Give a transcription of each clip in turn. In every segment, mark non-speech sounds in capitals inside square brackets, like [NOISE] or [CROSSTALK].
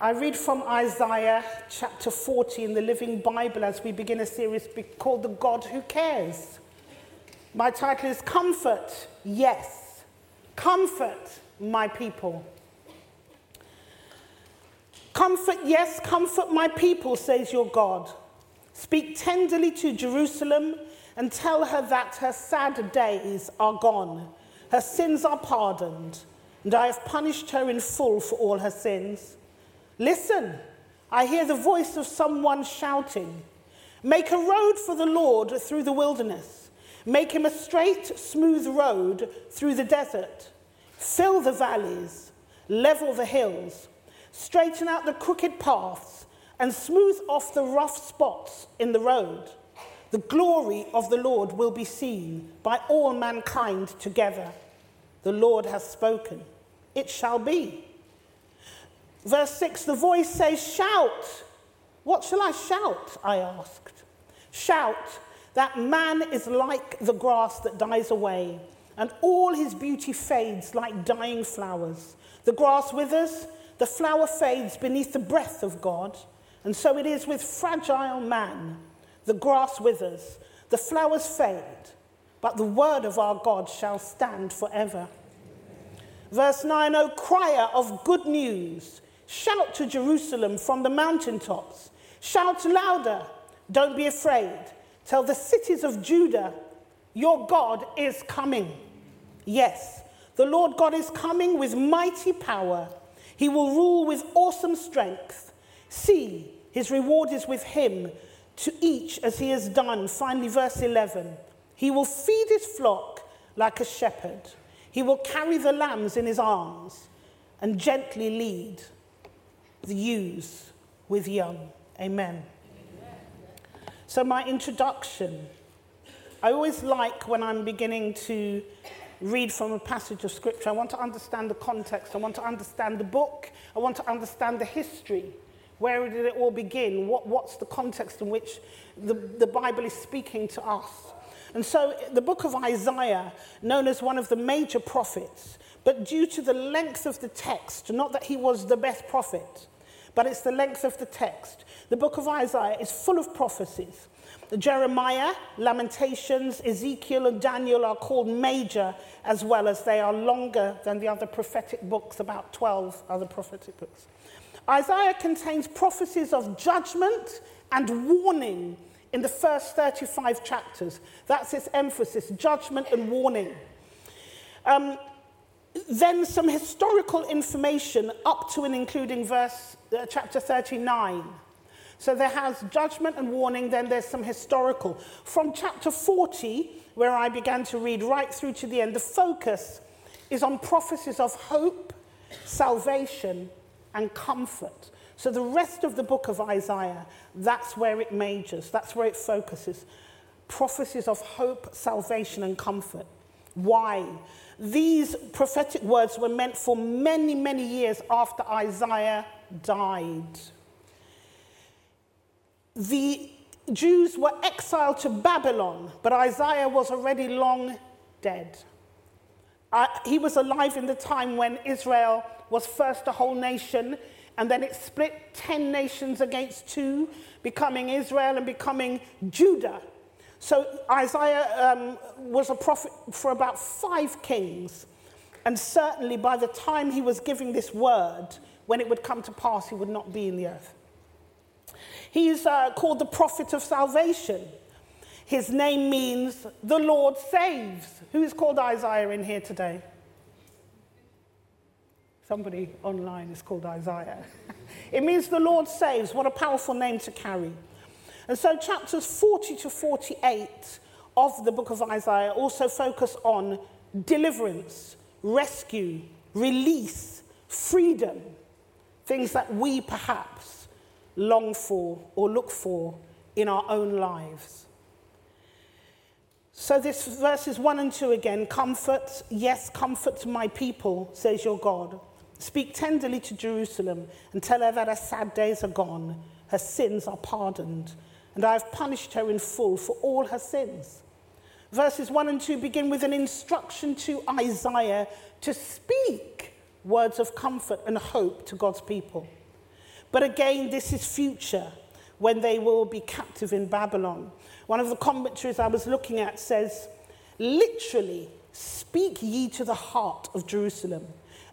I read from Isaiah chapter 40 in the Living Bible as we begin a series called The God Who Cares. My title is Comfort, Yes. Comfort, my people. Comfort, yes, comfort my people, says your God. Speak tenderly to Jerusalem and tell her that her sad days are gone, her sins are pardoned, and I have punished her in full for all her sins. Listen, I hear the voice of someone shouting, Make a road for the Lord through the wilderness. Make him a straight, smooth road through the desert. Fill the valleys, level the hills, straighten out the crooked paths, and smooth off the rough spots in the road. The glory of the Lord will be seen by all mankind together. The Lord has spoken. It shall be. Verse 6 the voice says, Shout. What shall I shout? I asked. Shout that man is like the grass that dies away, and all his beauty fades like dying flowers. The grass withers, the flower fades beneath the breath of God, and so it is with fragile man. The grass withers, the flowers fade, but the word of our God shall stand forever. Verse 9, O crier of good news, Shout to Jerusalem from the mountaintops. Shout louder. Don't be afraid. Tell the cities of Judah, your God is coming. Yes, the Lord God is coming with mighty power. He will rule with awesome strength. See, his reward is with him to each as he has done. Finally, verse 11. He will feed his flock like a shepherd. He will carry the lambs in his arms and gently lead the ewes with young. Amen. So, my introduction. I always like when I'm beginning to read from a passage of scripture, I want to understand the context, I want to understand the book, I want to understand the history. Where did it all begin? What, what's the context in which the, the Bible is speaking to us? And so, the book of Isaiah, known as one of the major prophets, but due to the length of the text, not that he was the best prophet, but it's the length of the text. The book of Isaiah is full of prophecies. The Jeremiah, Lamentations, Ezekiel, and Daniel are called major as well as they are longer than the other prophetic books, about 12 other prophetic books. Isaiah contains prophecies of judgment and warning in the first 35 chapters. That's its emphasis judgment and warning. Um, then some historical information up to and including verse uh, chapter 39. So there has judgment and warning, then there's some historical. From chapter 40, where I began to read right through to the end, the focus is on prophecies of hope, salvation, and comfort. So the rest of the book of Isaiah, that's where it majors, that's where it focuses. Prophecies of hope, salvation, and comfort. Why? These prophetic words were meant for many, many years after Isaiah died. The Jews were exiled to Babylon, but Isaiah was already long dead. Uh, he was alive in the time when Israel was first a whole nation, and then it split 10 nations against two, becoming Israel and becoming Judah. So Isaiah um, was a prophet for about five kings. And certainly by the time he was giving this word, when it would come to pass, he would not be in the earth. He's uh, called the prophet of salvation. His name means the Lord saves. Who is called Isaiah in here today? Somebody online is called Isaiah. [LAUGHS] it means the Lord saves. What a powerful name to carry. And so, chapters 40 to 48 of the book of Isaiah also focus on deliverance, rescue, release, freedom, things that we perhaps long for or look for in our own lives. So, this verses 1 and 2 again comfort, yes, comfort my people, says your God. Speak tenderly to Jerusalem and tell her that her sad days are gone, her sins are pardoned and I have punished her in full for all her sins. Verses 1 and 2 begin with an instruction to Isaiah to speak words of comfort and hope to God's people. But again, this is future when they will be captive in Babylon. One of the commentaries I was looking at says, literally, speak ye to the heart of Jerusalem,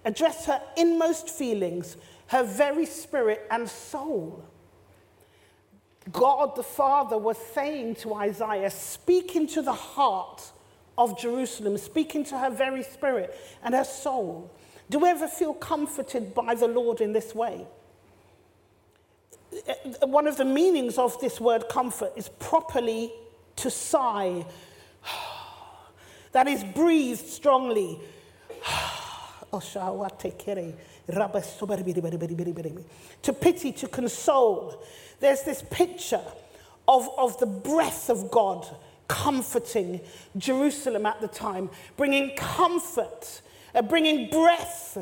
address her inmost feelings, her very spirit and soul. God the Father was saying to Isaiah, speak into the heart of Jerusalem, speak into her very spirit and her soul. Do we ever feel comforted by the Lord in this way? One of the meanings of this word comfort is properly to sigh. [SIGHS] That is, breathe strongly. To pity, to console. There's this picture of, of the breath of God comforting Jerusalem at the time, bringing comfort, uh, bringing breath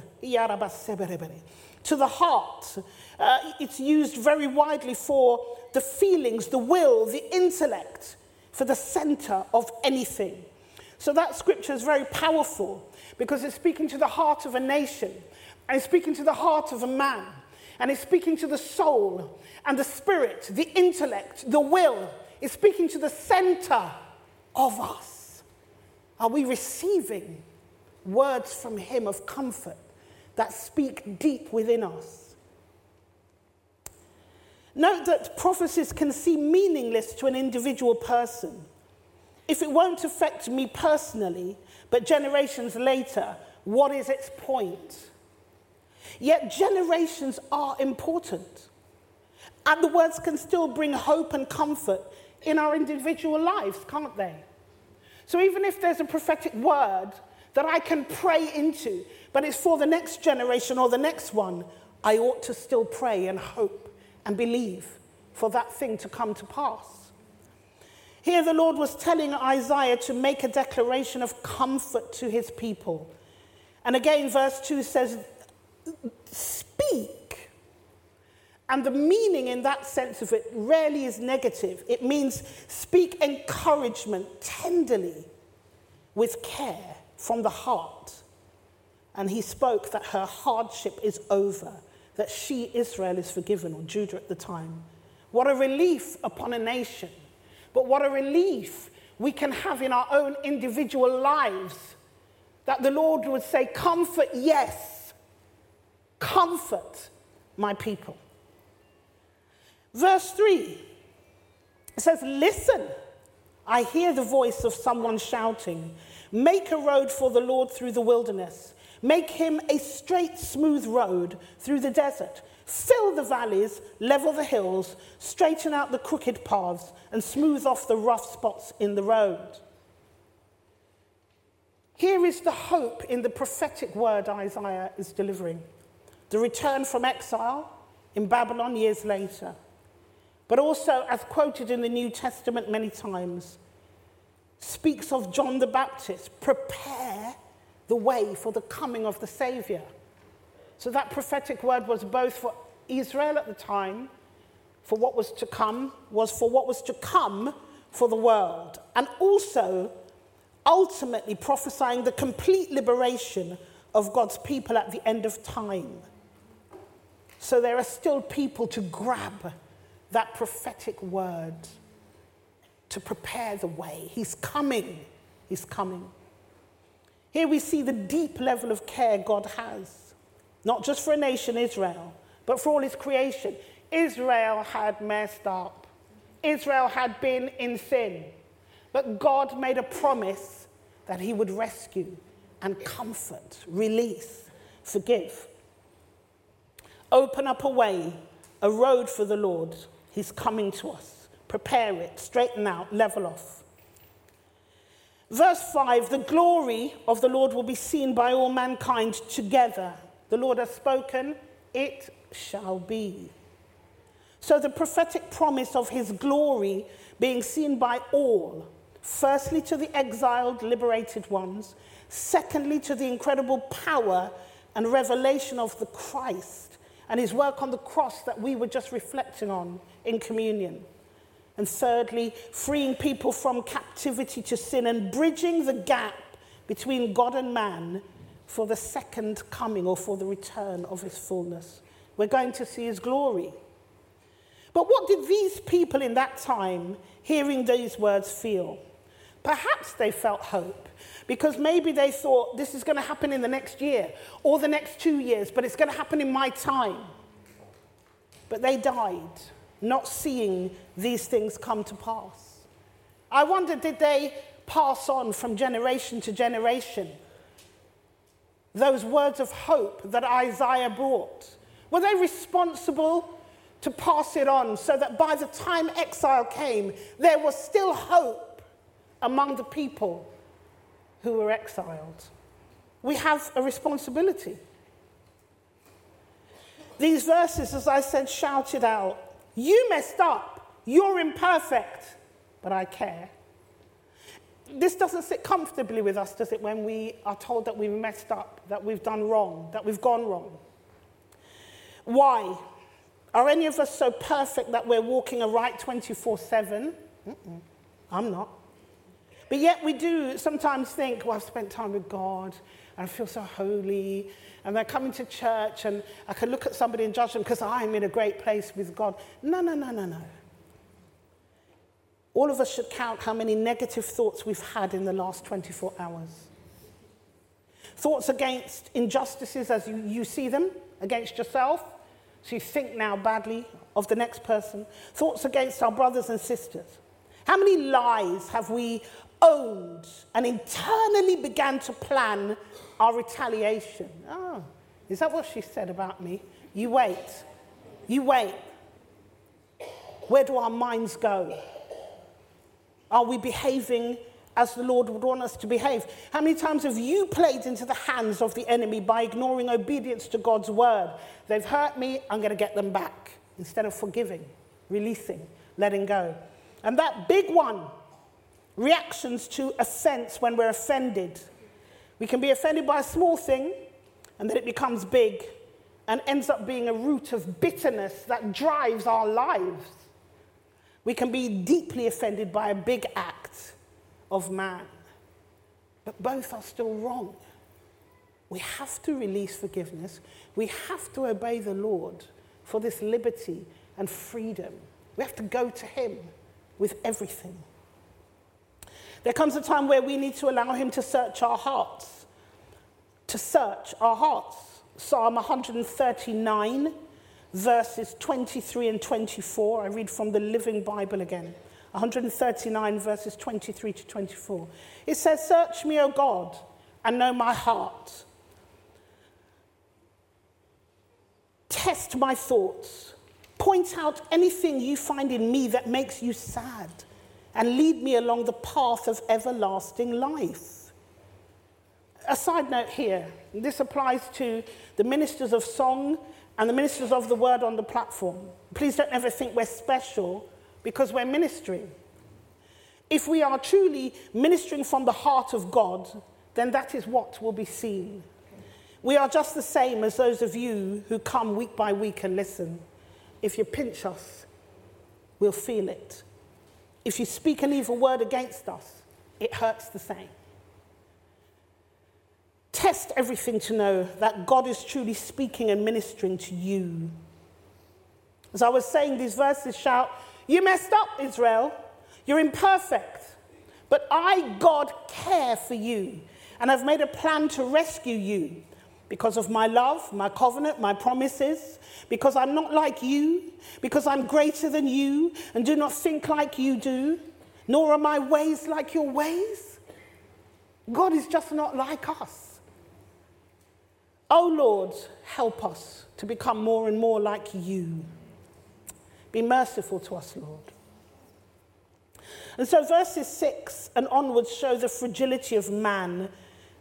to the heart. Uh, it's used very widely for the feelings, the will, the intellect, for the center of anything. So that scripture is very powerful because it's speaking to the heart of a nation and it's speaking to the heart of a man and it's speaking to the soul and the spirit, the intellect, the will. It's speaking to the center of us. Are we receiving words from Him of comfort that speak deep within us? Note that prophecies can seem meaningless to an individual person. If it won't affect me personally, but generations later, what is its point? Yet generations are important. And the words can still bring hope and comfort in our individual lives, can't they? So even if there's a prophetic word that I can pray into, but it's for the next generation or the next one, I ought to still pray and hope and believe for that thing to come to pass. Here, the Lord was telling Isaiah to make a declaration of comfort to his people. And again, verse 2 says, Speak and the meaning in that sense of it rarely is negative. It means speak encouragement tenderly with care from the heart. And he spoke that her hardship is over, that she, Israel, is forgiven, or Judah at the time. What a relief upon a nation. But what a relief we can have in our own individual lives that the Lord would say, Comfort, yes, comfort my people. Verse 3 it says, Listen, I hear the voice of someone shouting, Make a road for the Lord through the wilderness. Make him a straight, smooth road through the desert. Fill the valleys, level the hills, straighten out the crooked paths, and smooth off the rough spots in the road. Here is the hope in the prophetic word Isaiah is delivering the return from exile in Babylon years later but also, as quoted in the New Testament many times, speaks of John the Baptist prepare the way for the coming of the Savior. So that prophetic word was both for Israel at the time, for what was to come, was for what was to come for the world, and also ultimately prophesying the complete liberation of God's people at the end of time. So there are still people to grab that prophetic word to prepare the way. He's coming. He's coming. Here we see the deep level of care God has, not just for a nation, Israel, but for all his creation. Israel had messed up, Israel had been in sin, but God made a promise that he would rescue and comfort, release, forgive. Open up a way, a road for the Lord He's coming to us. Prepare it, straighten out, level off. Verse 5 The glory of the Lord will be seen by all mankind together. The Lord has spoken, it shall be. So, the prophetic promise of his glory being seen by all, firstly to the exiled, liberated ones, secondly to the incredible power and revelation of the Christ and his work on the cross that we were just reflecting on in communion. And thirdly, freeing people from captivity to sin and bridging the gap between God and man for the second coming or for the return of his fullness We're going to see his glory. But what did these people in that time, hearing these words, feel? Perhaps they felt hope because maybe they thought this is going to happen in the next year or the next two years, but it's going to happen in my time. But they died not seeing these things come to pass. I wonder did they pass on from generation to generation those words of hope that Isaiah brought? Were they responsible to pass it on so that by the time exile came, there was still hope among the people who were exiled? We have a responsibility. These verses, as I said, shouted out, You messed up, you're imperfect, but I care. This doesn't sit comfortably with us, does it, when we are told that we've messed up, that we've done wrong, that we've gone wrong? Why? Are any of us so perfect that we're walking a right 24 7? I'm not. But yet we do sometimes think, well, I've spent time with God and I feel so holy. And they're coming to church and I can look at somebody and judge them because I'm in a great place with God. No, no, no, no, no. All of us should count how many negative thoughts we've had in the last 24 hours. Thoughts against injustices as you, you see them, against yourself. So you think now badly of the next person. Thoughts against our brothers and sisters. How many lies have we owned and internally began to plan our retaliation. Oh, is that what she said about me? You wait. You wait. Where do our minds go? Are we behaving as the Lord would want us to behave? How many times have you played into the hands of the enemy by ignoring obedience to God's word? They've hurt me, I'm going to get them back. Instead of forgiving, releasing, letting go. And that big one, reactions to offense when we're offended. We can be offended by a small thing, and then it becomes big and ends up being a root of bitterness that drives our lives. We can be deeply offended by a big act of man, but both are still wrong. We have to release forgiveness. We have to obey the Lord for this liberty and freedom. We have to go to Him with everything. There comes a time where we need to allow Him to search our hearts. To search our hearts. Psalm 139, verses 23 and 24. I read from the Living Bible again. 139, verses 23 to 24. It says, Search me, O God, and know my heart. Test my thoughts. Point out anything you find in me that makes you sad and lead me along the path of everlasting life. A side note here this applies to the ministers of song and the ministers of the word on the platform. Please don't ever think we're special because we're ministering. If we are truly ministering from the heart of God, then that is what will be seen. We are just the same as those of you who come week by week and listen. If you pinch us, we'll feel it. If you speak an evil word against us, it hurts the same. Test everything to know that God is truly speaking and ministering to you. As I was saying, these verses shout, You messed up, Israel. You're imperfect. But I, God, care for you. And I've made a plan to rescue you because of my love, my covenant, my promises, because I'm not like you, because I'm greater than you and do not think like you do, nor are my ways like your ways. God is just not like us. Oh Lord, help us to become more and more like you. Be merciful to us, Lord. And so verses 6 and onwards show the fragility of man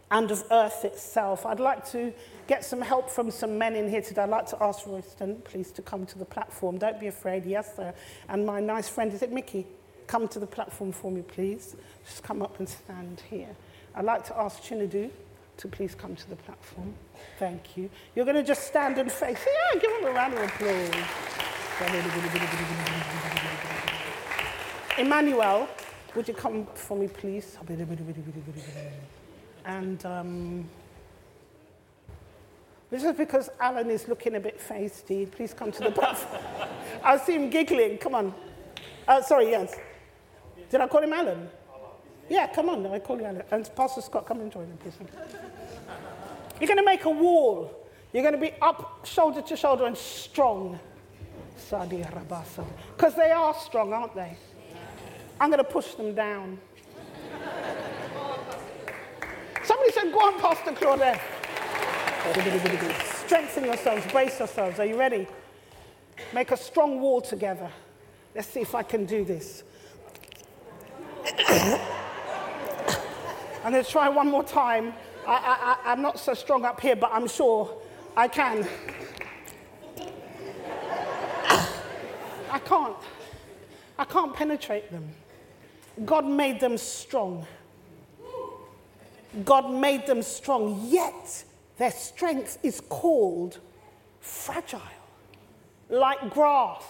and of earth itself. I'd like to get some help from some men in here today. I'd like to ask Royston, please, to come to the platform. Don't be afraid. Yes, sir. And my nice friend, is it Mickey? Come to the platform for me, please. Just come up and stand here. I'd like to ask Chinedu to please come to the platform. Thank you. You're going to just stand and face. Yeah, give him a round of applause. Emmanuel, would you come for me, please? And um, This is because Alan is looking a bit feisty. Please come to the platform. [LAUGHS] I see him giggling. Come on. Uh, sorry, yes. Did I call him Alan? Yeah, come on. I call you Alan. And Pastor Scott, come and join me, please. You're going to make a wall. You're going to be up shoulder to shoulder and strong. Sadi Rabasa. Because they are strong, aren't they? I'm going to push them down. Somebody said, Go on, Pastor Claudette. Strengthen yourselves, brace yourselves. Are you ready? Make a strong wall together. Let's see if I can do this. I'm going to try one more time. I, I, I'm not so strong up here, but I'm sure I can. I can't. I can't penetrate them. God made them strong. God made them strong, yet their strength is called fragile, like grass.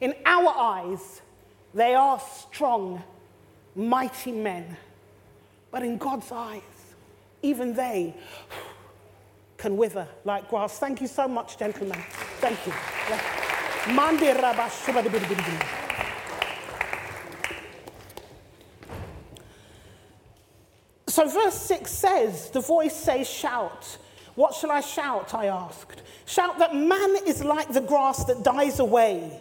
In our eyes, they are strong, mighty men. But in God's eyes, even they can wither like grass. Thank you so much, gentlemen. Thank you. So, verse 6 says, The voice says, Shout. What shall I shout? I asked. Shout that man is like the grass that dies away,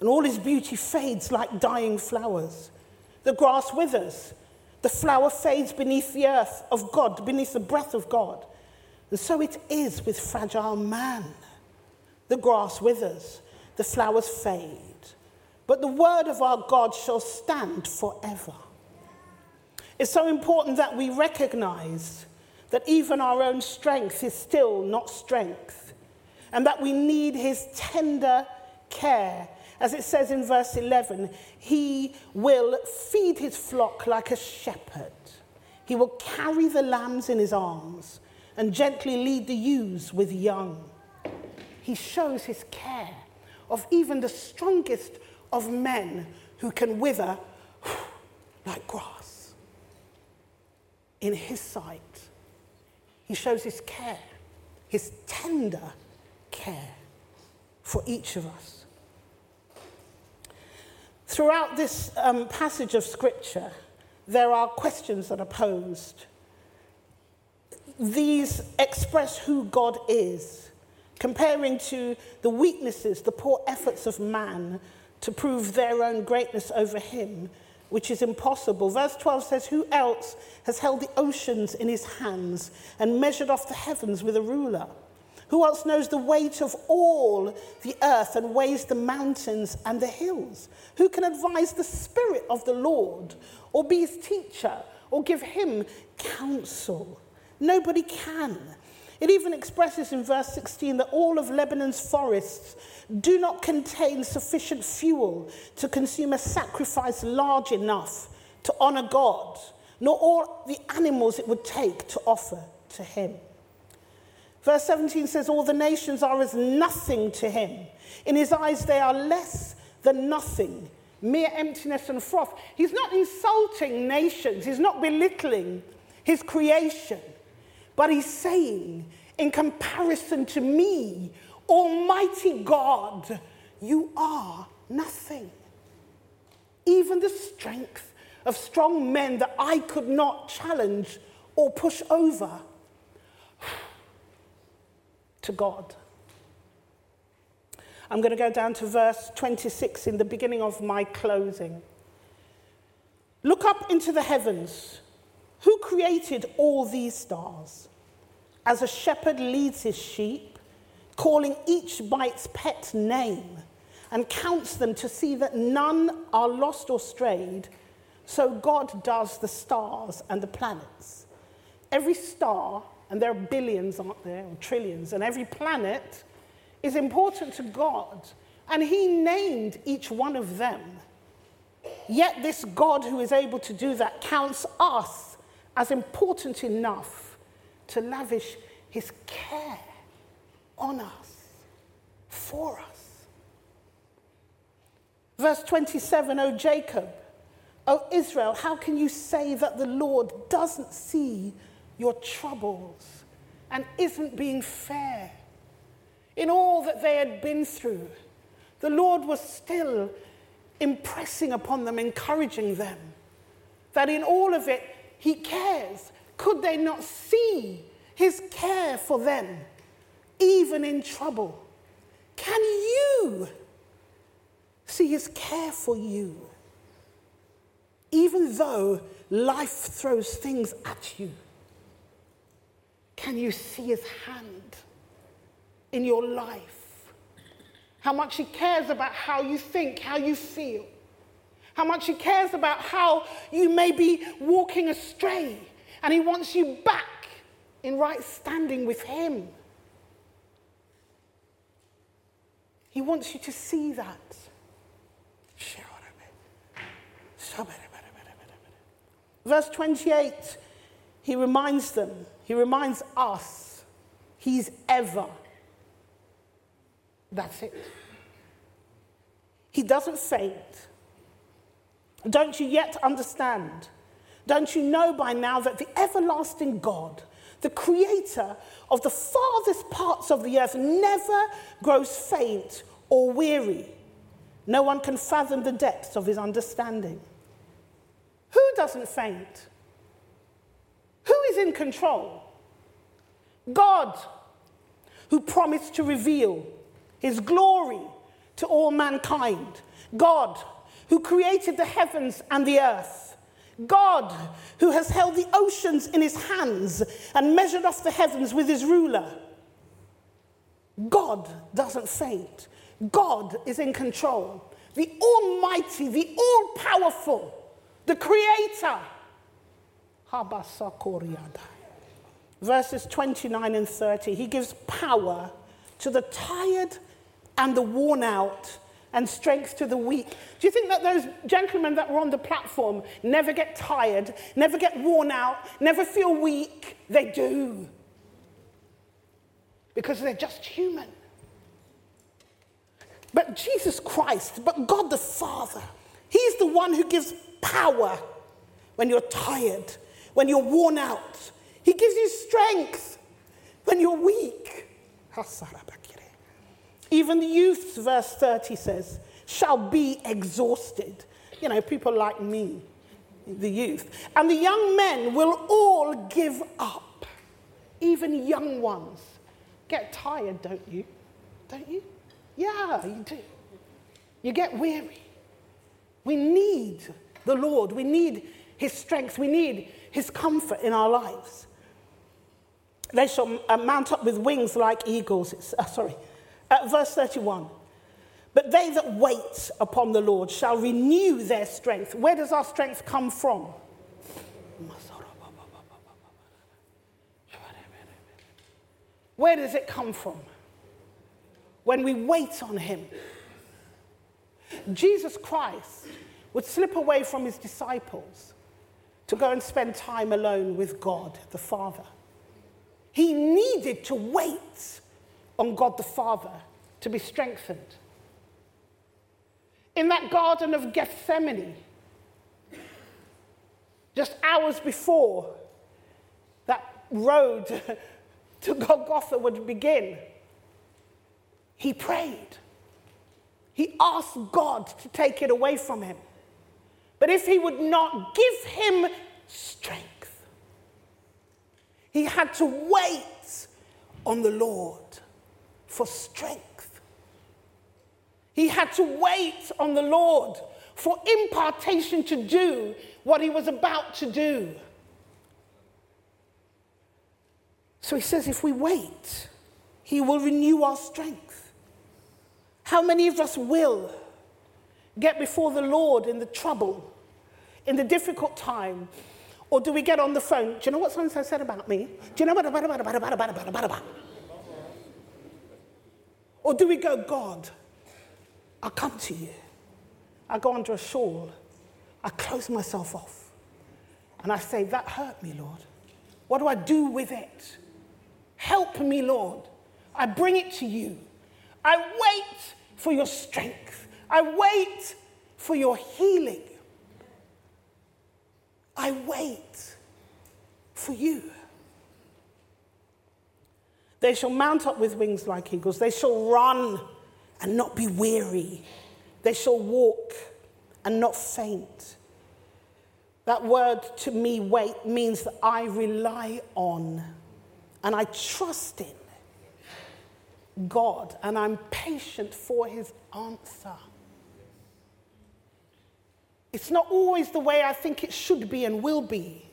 and all his beauty fades like dying flowers. The grass withers, the flower fades beneath the earth of God, beneath the breath of God. And so it is with fragile man. The grass withers, the flowers fade, but the word of our God shall stand forever. It's so important that we recognize that even our own strength is still not strength, and that we need his tender care. As it says in verse 11, he will feed his flock like a shepherd. He will carry the lambs in his arms and gently lead the ewes with young. He shows his care of even the strongest of men who can wither [SIGHS] like grass in his sight. He shows his care, his tender care for each of us. Throughout this um, passage of Scripture, there are questions that are posed. These express who God is, comparing to the weaknesses, the poor efforts of man to prove their own greatness over him, which is impossible. Verse 12 says, Who else has held the oceans in his hands and measured off the heavens with a ruler? Who else knows the weight of all the earth and weighs the mountains and the hills? Who can advise the Spirit of the Lord or be his teacher or give him counsel? Nobody can. It even expresses in verse 16 that all of Lebanon's forests do not contain sufficient fuel to consume a sacrifice large enough to honor God, nor all the animals it would take to offer to him. Verse 17 says, All the nations are as nothing to him. In his eyes, they are less than nothing, mere emptiness and froth. He's not insulting nations, he's not belittling his creation, but he's saying, in comparison to me, Almighty God, you are nothing. Even the strength of strong men that I could not challenge or push over to God. I'm going to go down to verse 26 in the beginning of my closing. Look up into the heavens. Who created all these stars? As a shepherd leads his sheep, calling each by its pet name, and counts them to see that none are lost or strayed, so God does the stars and the planets. Every star, and there are billions, aren't there, or trillions, and every planet is important to God, and He named each one of them. Yet, this God who is able to do that counts us as important enough to lavish His care on us, for us. Verse 27, O Jacob, O Israel, how can you say that the Lord doesn't see your troubles and isn't being fair. In all that they had been through, the Lord was still impressing upon them, encouraging them that in all of it, He cares. Could they not see His care for them, even in trouble? Can you see His care for you, even though life throws things at you? Can you see His hand in your life? how much He cares about how you think, how you feel, how much He cares about how you may be walking astray, and He wants you back in right standing with Him. He wants you to see that. Verse 28, he reminds them, he reminds us, he's ever that's it. He doesn't faint. Don't you yet understand? Don't you know by now that the everlasting God, the creator of the farthest parts of the earth, never grows faint or weary? No one can fathom the depths of his understanding. Who doesn't faint? Who is in control? God, who promised to reveal his glory to all mankind. God, who created the heavens and the earth. God, who has held the oceans in his hands and measured off the heavens with his ruler. God doesn't faint. God is in control. The Almighty, the All Powerful, the Creator. Verses 29 and 30, he gives power to the tired and the worn out and strength to the weak. Do you think that those gentlemen that were on the platform never get tired, never get worn out, never feel weak? They do. Because they're just human. But Jesus Christ, but God the Father, He's the one who gives power when you're tired, when you're worn out. He gives you strength when you're weak. Even the youths, verse 30 says, shall be exhausted. You know, people like me, the youth. And the young men will all give up, even young ones. Get tired, don't you? Don't you? Yeah, you do. You get weary. We need the Lord. We need His strength. We need His comfort in our lives. They shall uh, mount up with wings like eagles. Uh, sorry, at verse 31. But they that wait upon the Lord shall renew their strength. Where does our strength come from? Where does it come from? When we wait on Him. Jesus Christ would slip away from His disciples to go and spend time alone with God the Father. He needed to wait on God the Father to be strengthened. In that Garden of Gethsemane, just hours before that road [LAUGHS] to Golgotha would begin, he prayed. He asked God to take it away from him. But if he would not give him strength, he had to wait on the Lord for strength. He had to wait on the Lord for impartation to do what he was about to do. So he says, if we wait, he will renew our strength. How many of us will get before the Lord in the trouble, in the difficult time? Or do we get on the phone? Do you know what someone said about me? Do you know what? Or do we go, God, I come to you. I go under a shawl. I close myself off. And I say, That hurt me, Lord. What do I do with it? Help me, Lord. I bring it to you. I wait for your strength. I wait for your healing. I wait for you. They shall mount up with wings like eagles. They shall run and not be weary. They shall walk and not faint. That word to me, wait, means that I rely on and I trust in God and I'm patient for his answer. It's not always the way I think it should be and will be.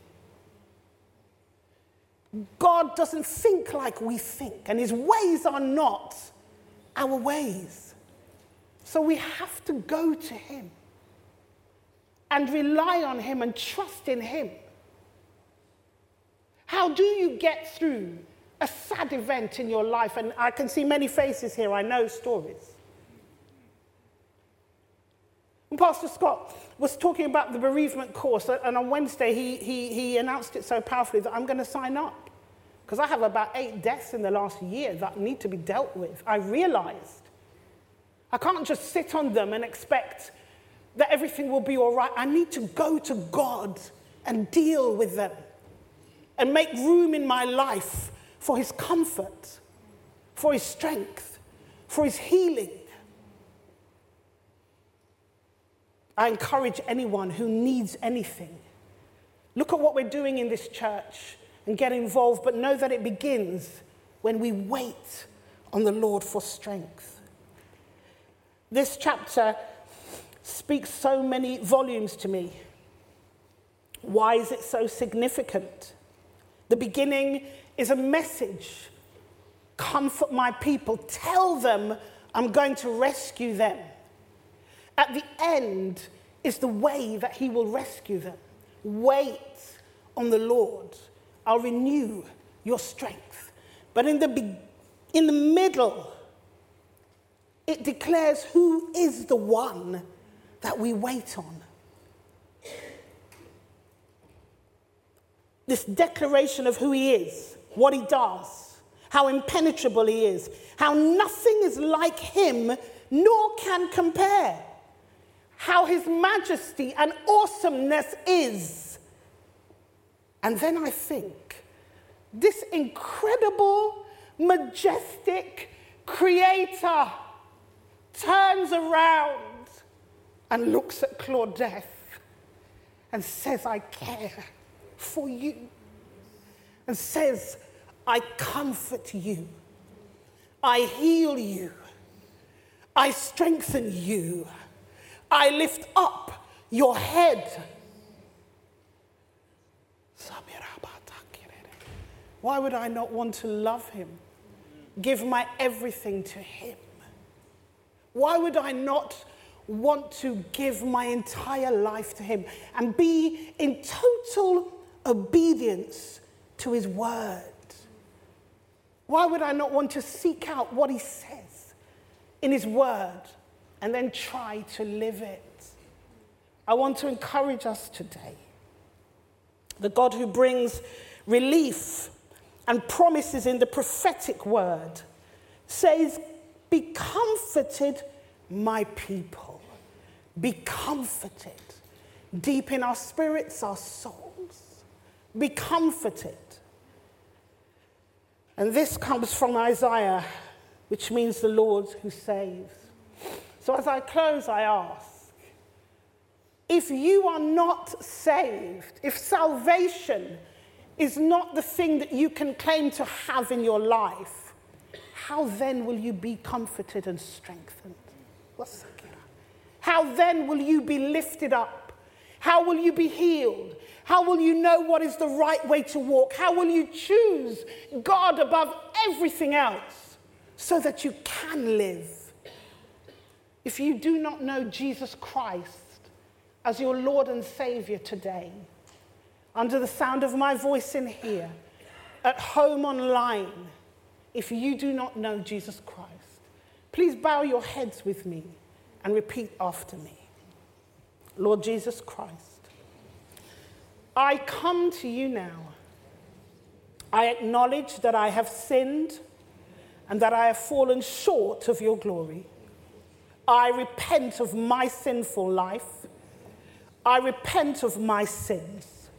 God doesn't think like we think, and his ways are not our ways. So we have to go to him and rely on him and trust in him. How do you get through a sad event in your life? And I can see many faces here, I know stories. And Pastor Scott was talking about the bereavement course, uh, and on Wednesday he, he, he announced it so powerfully that I'm going to sign up. Because I have about eight deaths in the last year that need to be dealt with. I realized I can't just sit on them and expect that everything will be all right. I need to go to God and deal with them and make room in my life for His comfort, for His strength, for His healing. I encourage anyone who needs anything. Look at what we're doing in this church and get involved, but know that it begins when we wait on the Lord for strength. This chapter speaks so many volumes to me. Why is it so significant? The beginning is a message comfort my people, tell them I'm going to rescue them. At the end is the way that He will rescue them. Wait on the Lord. I'll renew your strength. But in the, be- in the middle, it declares who is the one that we wait on. This declaration of who he is, what he does, how impenetrable he is, how nothing is like him, nor can compare, how his majesty and awesomeness is and then I think, this incredible, majestic creator turns around and looks at Claudette and says, I care for you. And says, I comfort you. I heal you. I strengthen you. I lift up your head. Why would I not want to love him? Give my everything to him? Why would I not want to give my entire life to him and be in total obedience to his word? Why would I not want to seek out what he says in his word and then try to live it? I want to encourage us today. The God who brings relief and promises in the prophetic word says, Be comforted, my people. Be comforted. Deep in our spirits, our souls. Be comforted. And this comes from Isaiah, which means the Lord who saves. So as I close, I ask if you are not saved, if salvation is not the thing that you can claim to have in your life, how then will you be comforted and strengthened? How then will you be lifted up? How will you be healed? How will you know what is the right way to walk? How will you choose God above everything else so that you can live? If you do not know Jesus Christ as your Lord and Savior today, under the sound of my voice in here, at home online, if you do not know Jesus Christ, please bow your heads with me and repeat after me. Lord Jesus Christ, I come to you now. I acknowledge that I have sinned and that I have fallen short of your glory. I repent of my sinful life. I repent of my sins.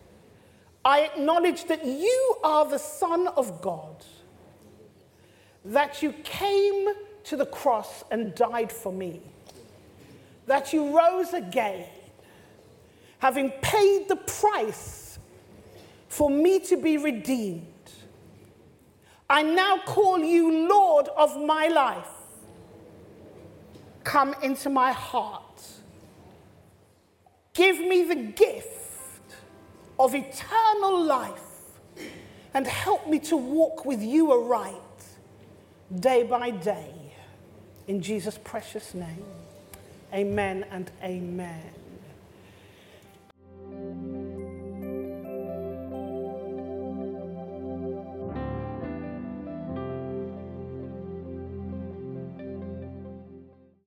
I acknowledge that you are the Son of God. that you came to the cross and died for me, that you rose again, having paid the price for me to be redeemed. I now call you Lord of my life. Come into my heart. Give me the gift of eternal life and help me to walk with you aright day by day. In Jesus' precious name, amen and amen.